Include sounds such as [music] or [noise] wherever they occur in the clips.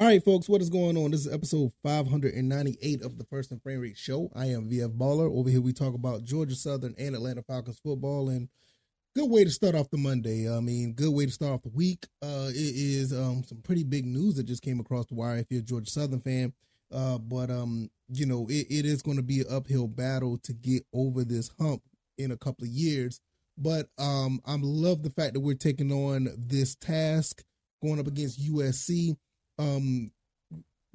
All right, folks, what is going on? This is episode 598 of the First and Frame Rate Show. I am VF Baller. Over here, we talk about Georgia Southern and Atlanta Falcons football, and good way to start off the Monday. I mean, good way to start off the week. Uh, it is um, some pretty big news that just came across the wire if you're a Georgia Southern fan. Uh, but um, you know, it, it is going to be an uphill battle to get over this hump in a couple of years. But um, I love the fact that we're taking on this task going up against USC. Um,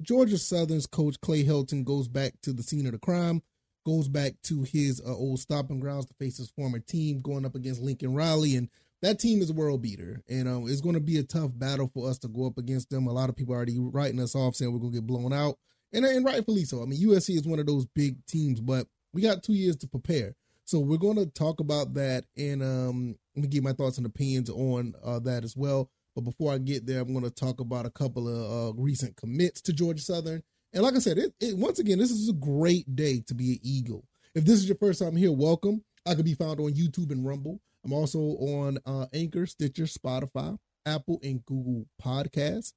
Georgia Southern's coach Clay Helton goes back to the scene of the crime, goes back to his uh, old stopping grounds to face his former team, going up against Lincoln Riley, and that team is a world beater, and um, it's going to be a tough battle for us to go up against them. A lot of people are already writing us off saying we're going to get blown out, and and rightfully so. I mean, USC is one of those big teams, but we got two years to prepare. So we're going to talk about that, and um, let me give my thoughts and opinions on uh, that as well. But before I get there, I'm going to talk about a couple of uh, recent commits to Georgia Southern. And like I said, it, it, once again, this is a great day to be an Eagle. If this is your first time here, welcome. I can be found on YouTube and Rumble. I'm also on uh, Anchor, Stitcher, Spotify, Apple, and Google Podcasts.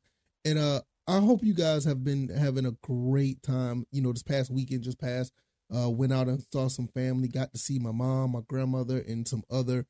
And uh, I hope you guys have been having a great time. You know, this past weekend just passed. Uh, went out and saw some family. Got to see my mom, my grandmother, and some other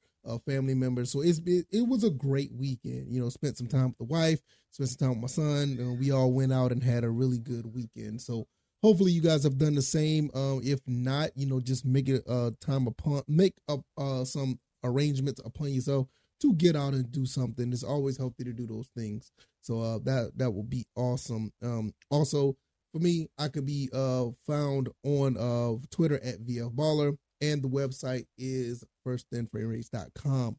family members. So it's it, it was a great weekend. You know, spent some time with the wife, spent some time with my son. And we all went out and had a really good weekend. So hopefully you guys have done the same. Um, if not, you know, just make it a time upon make up uh, some arrangements upon yourself to get out and do something. It's always healthy to do those things. So uh, that that will be awesome. Um, also for me, I could be uh found on uh Twitter at VF Baller, and the website is firstandframerates.com.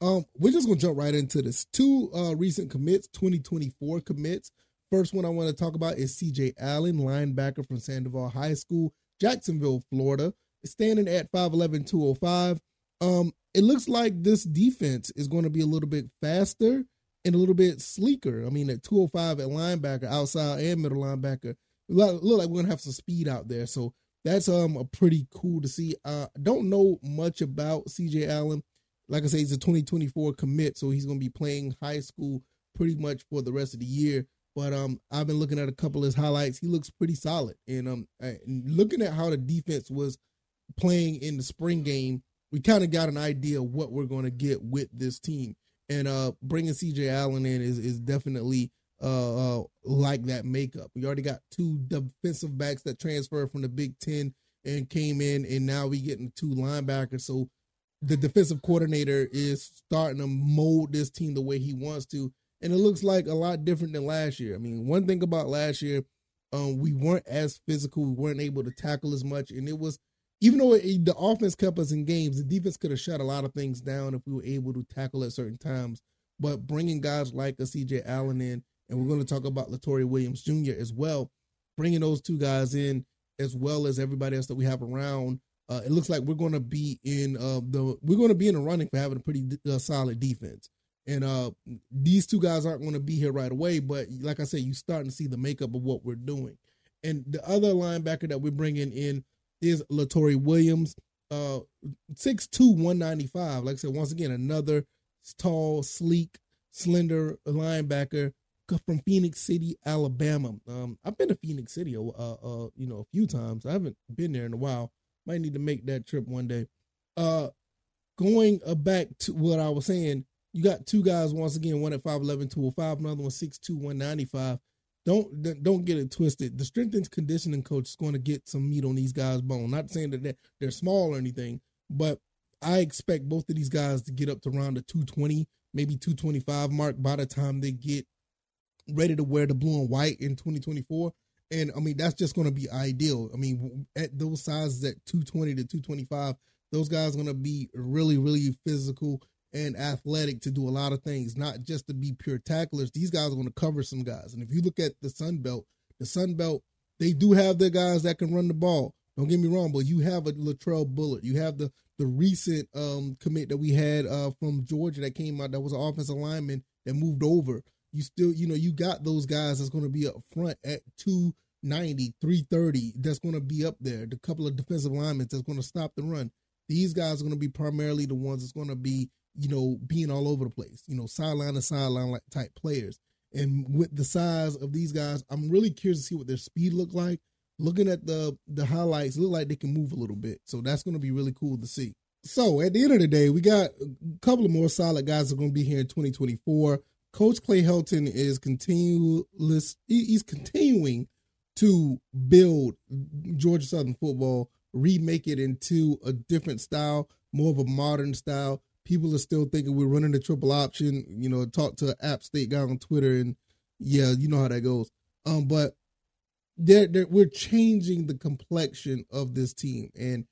Um, we're just gonna jump right into this. Two uh recent commits, 2024 commits. First one I want to talk about is CJ Allen, linebacker from Sandoval High School, Jacksonville, Florida. Standing at 5'11, 205. Um, it looks like this defense is going to be a little bit faster and a little bit sleeker. I mean, at 205 at linebacker, outside and middle linebacker, look, like we're gonna have some speed out there. So that's um a pretty cool to see. Uh, don't know much about CJ Allen. Like I say, he's a 2024 commit, so he's gonna be playing high school pretty much for the rest of the year. But um, I've been looking at a couple of his highlights. He looks pretty solid, and um, looking at how the defense was playing in the spring game, we kind of got an idea of what we're going to get with this team. And uh, bringing CJ Allen in is is definitely uh, uh, like that makeup. We already got two defensive backs that transferred from the Big Ten and came in, and now we getting two linebackers. So the defensive coordinator is starting to mold this team the way he wants to, and it looks like a lot different than last year. I mean, one thing about last year, um, we weren't as physical, we weren't able to tackle as much, and it was even though it, the offense kept us in games, the defense could have shut a lot of things down if we were able to tackle at certain times. But bringing guys like a CJ Allen in and we're going to talk about Latory Williams Jr. as well, bringing those two guys in as well as everybody else that we have around. Uh, it looks like we're going to be in uh, the we're going to be in the running for having a pretty uh, solid defense. And uh, these two guys aren't going to be here right away, but like I said, you're starting to see the makeup of what we're doing. And the other linebacker that we're bringing in is Latory Williams, uh, 6'2", 195. Like I said, once again, another tall, sleek, slender linebacker from Phenix City, Alabama. Um, I've been to Phenix City, uh, uh, you know, a few times. I haven't been there in a while. Might need to make that trip one day. Uh, going uh, back to what I was saying, you got two guys once again, one at 5'11", 205, another one 6'2", 195. Don't don't get it twisted. The strength and conditioning coach is going to get some meat on these guys' bone. Not saying that they're, they're small or anything, but I expect both of these guys to get up to around the 220, maybe 225 mark by the time they get ready to wear the blue and white in 2024. And I mean, that's just going to be ideal. I mean, at those sizes at 220 to 225, those guys are going to be really, really physical and athletic to do a lot of things, not just to be pure tacklers. These guys are going to cover some guys. And if you look at the Sun Belt, the Sun Belt, they do have their guys that can run the ball. Don't get me wrong, but you have a Latrell Bullet. You have the the recent um, commit that we had uh, from Georgia that came out that was an offensive lineman that moved over you still, you know, you got those guys that's going to be up front at 290, 330, that's going to be up there. The couple of defensive linemen that's going to stop the run. These guys are going to be primarily the ones that's going to be, you know, being all over the place, you know, sideline to sideline type players. And with the size of these guys, I'm really curious to see what their speed look like. Looking at the the highlights, look like they can move a little bit. So that's going to be really cool to see. So at the end of the day, we got a couple of more solid guys are going to be here in 2024. Coach Clay Helton is continuous. He's continuing to build Georgia Southern football, remake it into a different style, more of a modern style. People are still thinking we're running the triple option. You know, talk to an App State guy on Twitter, and yeah, you know how that goes. Um, but they're, they're, we're changing the complexion of this team, and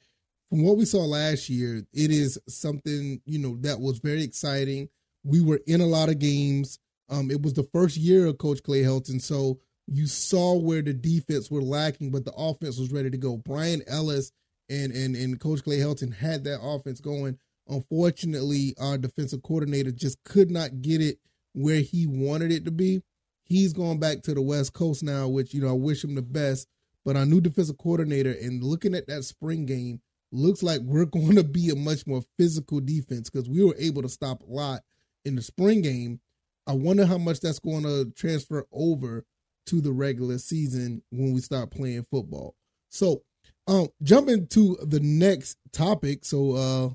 from what we saw last year, it is something you know that was very exciting. We were in a lot of games. Um, it was the first year of Coach Clay Helton, so you saw where the defense were lacking, but the offense was ready to go. Bryan Ellis and and and Coach Clay Helton had that offense going. Unfortunately, our defensive coordinator just could not get it where he wanted it to be. He's going back to the West Coast now, which you know I wish him the best. But our new defensive coordinator and looking at that spring game looks like we're [laughs] going to be a much more physical defense because we were able to stop a lot in the spring game. I wonder how much that's going to transfer over to the regular season when we start playing football. So, um, jumping to the next topic. So, uh,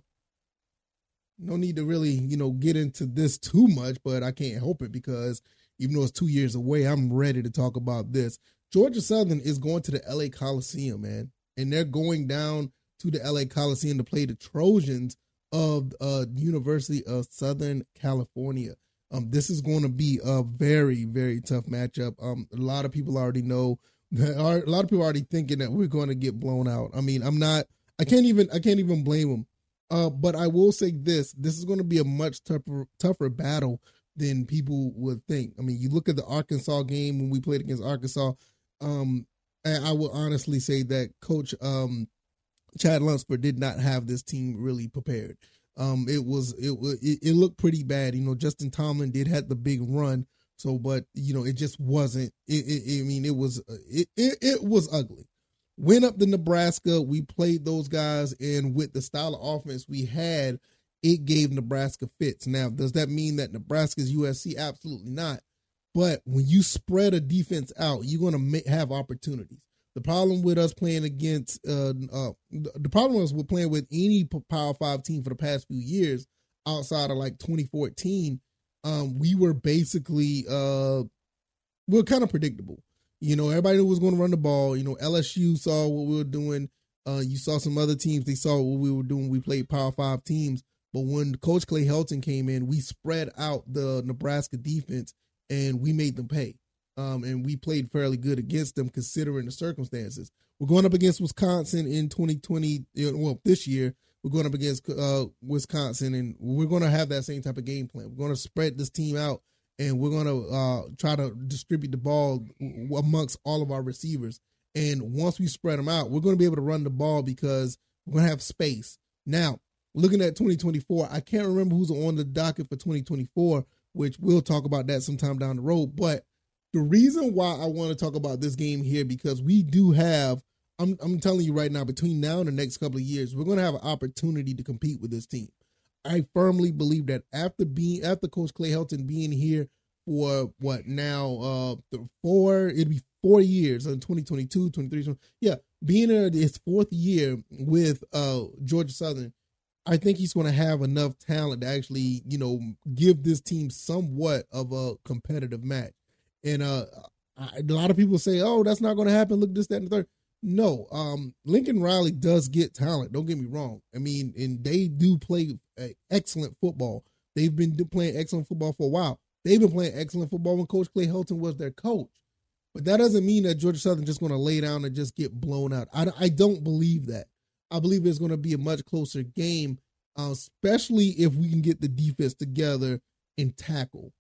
no need to really, you know, get into this too much, but I can't help it because even though it's two years away, I'm ready to talk about this. Georgia Southern is going to the LA Coliseum, man, and they're going down to the LA Coliseum to play the Trojans of uh University of Southern California. Um, this is going to be a very, very tough matchup. Um, a lot of people already know [laughs] that are, a lot of people already thinking that we're going to get blown out. I mean, I'm not. I can't even. I can't even blame them. Uh, but I will say this: this is going to be a much tougher, tougher battle than people would think. I mean, you look at the Arkansas game when we played against Arkansas. Um, I will honestly say that Coach um, Chad Lunsford did not have this team really prepared. Um, it was it it, looked pretty bad. You know, Justin Tomlin did had the big run, so but you know it just wasn't. It, it I mean, it was it, it it was ugly. Went up to Nebraska. We played those guys, and with the style of offense we had, it gave Nebraska fits. Now, does that mean that Nebraska's USC? Absolutely not. But when you spread a defense out, you're going to have opportunities. The problem with us playing against uh, uh the problem was we're playing with any Power Five team for the past few years outside of like 2014. Um, we were basically uh, we are kind of predictable. You know, everybody knew was going to run the ball. You know, LSU saw what we were doing. Uh, you saw some other teams; they saw what we were doing. We played Power Five teams, but when Coach Clay Helton came in, we spread out the Nebraska defense and we made them pay um, and we played fairly good against them considering the circumstances. We're going up against Wisconsin in 2020. Well, this year we're going up against uh, Wisconsin, and we're going to have that same type of game plan. We're going to spread this team out, and we're going to uh, try to distribute the ball amongst all of our receivers. And once we spread them out, we're going to be able to run the ball because we're going to have space. Now, looking at 2024, I can't remember who's on the docket for 2024, which we'll talk about that sometime down the road. But the reason why I want to talk about this game here because we do have I'm I'm telling you right now between now and the next couple of years we're going to have an opportunity to compete with this team. I firmly believe that after being after Coach Clay Helton being here for what now uh four it'll be four years in 2022 23 yeah being in his fourth year with uh Georgia Southern I think he's going to have enough talent to actually you know give this team somewhat of a competitive match and uh, a lot of people say, "Oh, that's not going to happen." Look, this, that, and the third. No, um, Lincoln Riley does get talent. Don't get me wrong. I mean, and they do play excellent football. They've been playing excellent football for a while. They've been playing excellent football when Coach Clay Helton was their coach. But that doesn't mean that Georgia Southern just going to lay down and just get blown out. I, I don't believe that. I believe it's going to be a much closer game, uh, especially if we can get the defense together and tackle.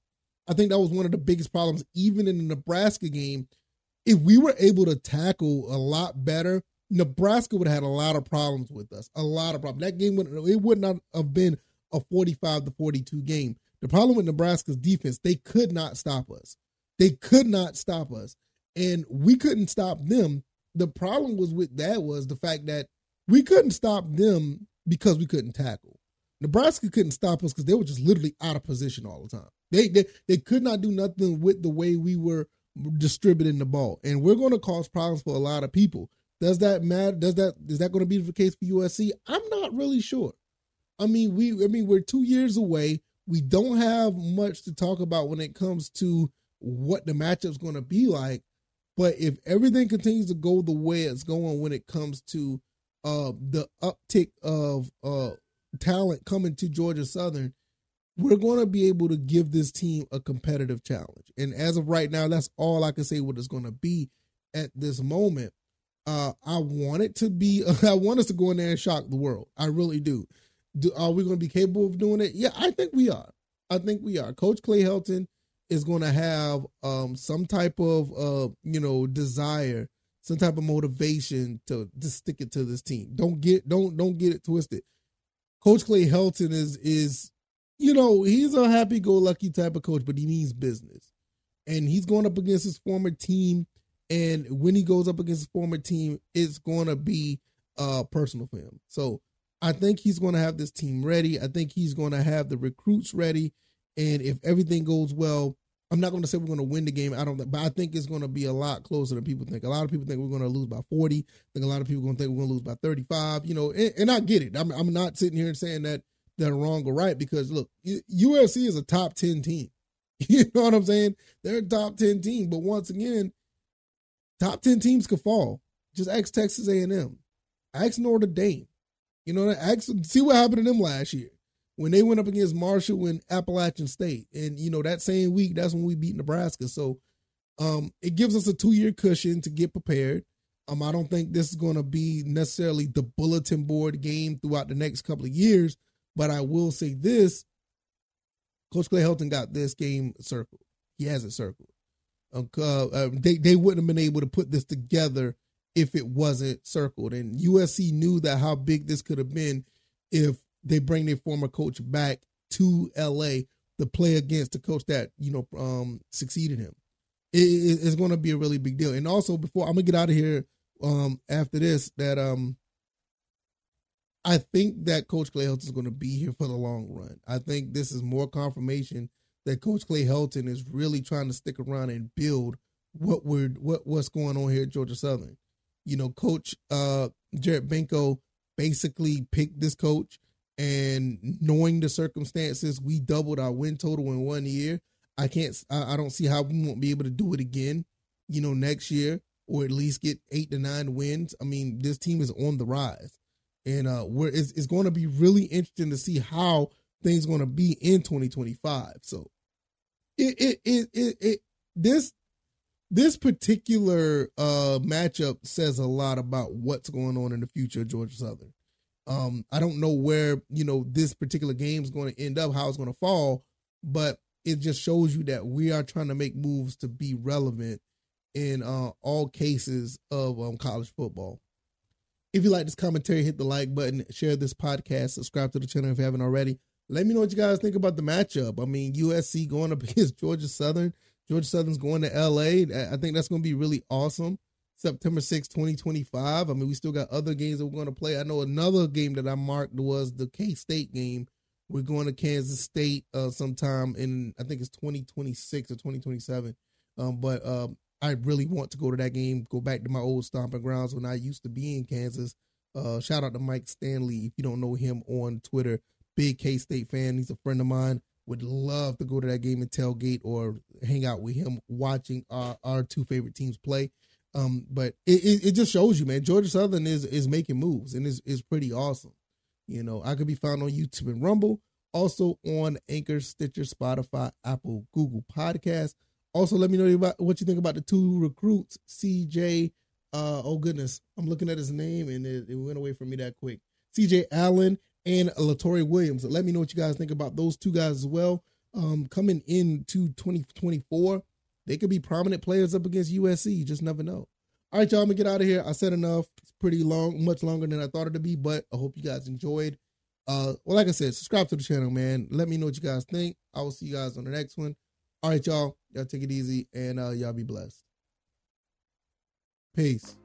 I think that was one of the biggest problems, even in the Nebraska game. If we were able to tackle a lot better, Nebraska would have had a lot of problems with us. A lot of problems. That game would it would not have been a 45 to 42 game. The problem with Nebraska's defense, they could not stop us. They could not stop us. And we couldn't stop them. The problem was with that was the fact that we couldn't stop them because we couldn't tackle. Nebraska couldn't stop us because they were just literally out of position all the time. They, they they could not do nothing with the way we were distributing the ball, and we're going to cause problems for a lot of people. Does that matter? Does that is that going to be the case for USC? I'm not really sure. I mean, we I mean we're two years away. We don't have much to talk about when it comes to what the matchup's going to be like. But if everything continues to go the way it's going when it comes to uh, the uptick of uh, talent coming to Georgia Southern, we're going to be able to give this team a competitive challenge. And as of right now, that's all I can say what it's going to be at this moment. Uh, I want it to be. [laughs] I want us to go in there and shock the world. I really do. do are we going to be capable of doing it? Yeah, I think we are. I think we are. Coach Clay Helton is going to have um, some type of uh, you know desire, some type of motivation to to stick it to this team. Don't get don't don't get it twisted. Coach Clay Helton is is you know he's a happy go lucky type of coach, but he means business, and he's going up against his former team and when he goes up against his former team, it's going to be uh, personal for him. So I think he's going to have this team ready. I think he's going to have the recruits ready. And if everything goes well, I'm not going to say we're going to win the game. I don't, but I think it's going to be a lot closer than people think. A lot of people think we're going to lose by 40. I think a lot of people are going to think we're going to lose by 35. You know, and, and I get it. I'm, I'm not sitting here and saying that they're wrong or right because look, USC is a top 10 team. [laughs] You know what I'm saying? They're a top 10 team. But once again, Top ten teams could fall. Just ask Texas A and M, ask Notre Dame. You know, ask see what happened to them last year when they went up against Marshall and Appalachian State, and you know that same week that's when we beat Nebraska. So, um, it gives us a two year cushion to get prepared. Um, I don't think this is going to be necessarily the bulletin board game throughout the next couple of years, but I will say this: Coach Clay Helton got this game circled. He has it circled. Uh, uh, they they wouldn't have been able to put this together if it wasn't circled. And USC knew that how big this could have been if they bring their former coach back to LA to play against the coach that you know um, succeeded him. It, it, it's going to be a really big deal. And also, before I'm gonna get out of here um, after this, that um, I think that Coach Clay Helton is going to be here for the long run. I think this is more confirmation that Coach Clay Helton is really trying to stick around and build what we're what what's going on here at Georgia Southern. You know, Coach uh Jared Benko basically picked this coach and knowing the circumstances, we doubled our win total in one year. I can't I, I don't see how we won't be able to do it again, you know, next year or at least get eight to nine wins. I mean, this team is on the rise. And uh we're it's, it's going to be really interesting to see how things going to be in 2025. So it it it it, it this this particular uh matchup says a lot about what's going on in the future of Georgia Southern. Um, I don't know where you know this particular game is going to end up, how it's going to fall, but it just shows you that we are trying to make moves to be relevant in uh, all cases of um, college football. If you like this commentary, hit the like button, share this podcast, subscribe to the channel if you haven't already. Let me know what you guys think about the matchup. I mean, USC [laughs] going up against Georgia Southern. Georgia Southern's going to LA. I think that's going to be really awesome. September 6, 2025. I mean, we still got other games that we're going to play. I know another game that I marked was the K State game. We're going to Kansas State uh, sometime in, I think it's 2026 or 2027. Um, but um, I really want to go to that game, go back to my old stomping grounds when I used to be in Kansas. Uh, shout out to Mike Stanley. If you don't know him on Twitter, big K State fan. He's a friend of mine. Would love to go to that game and tailgate or hang out with him watching our, our two favorite teams play. Um, but it, it, it, just shows you, man, Georgia Southern is is making moves and is is pretty awesome. You know, I could be found on YouTube and Rumble, also on Anchor, Stitcher, Spotify, Apple, Google Podcast. Also, let me know about what you think about the two recruits, CJ. Uh, oh goodness, I'm looking at his name and it, it went away from me that quick. CJ Allen and Latory Williams. Let me know what you guys think about those two guys as well. Um, coming into 2024, they could be prominent players up against USC. You just never know. All right, y'all, I'm gonna get out of here. I said enough. It's pretty long, much longer than I thought it to be, but I hope you guys enjoyed. Uh, well, like I said, subscribe to the channel, man. Let me know what you guys think. I will see you guys on the next one. All right, y'all. Y'all take it easy and uh, y'all be blessed. Peace.